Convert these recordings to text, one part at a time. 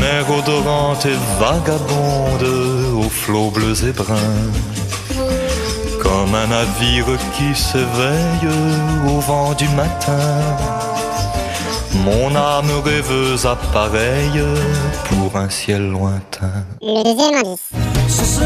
mer odorante et vagabonde, aux flots bleus et bruns, comme un navire qui s'éveille au vent du matin. Mon âme rêveuse appareille pour un ciel lointain. Le deuxième indice.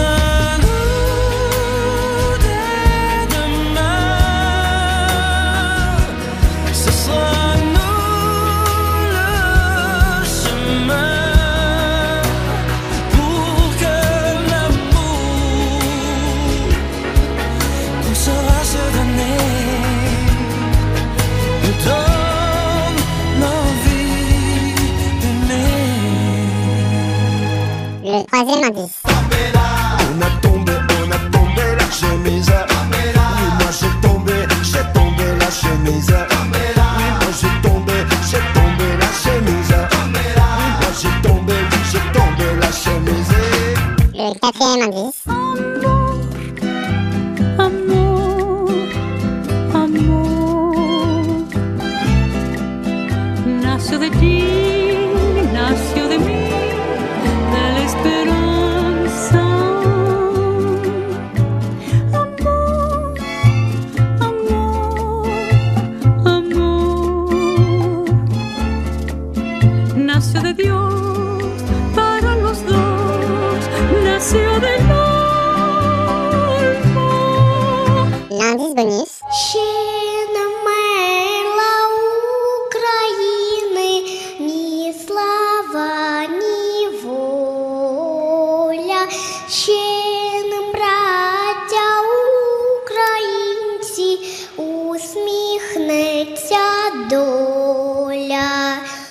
Le troisième indice. On a tombé, on a tombé la chemise. Oui, moi j'ai tombé, j'ai tombé la chemise. Oui, moi j'ai tombé, j'ai tombé la chemise. Oui, moi j'ai tombé, j'ai tombé la chemise. Le quatrième indice. Nació de Dios para los dos, nació del alma. L'indice bonus. Ще мила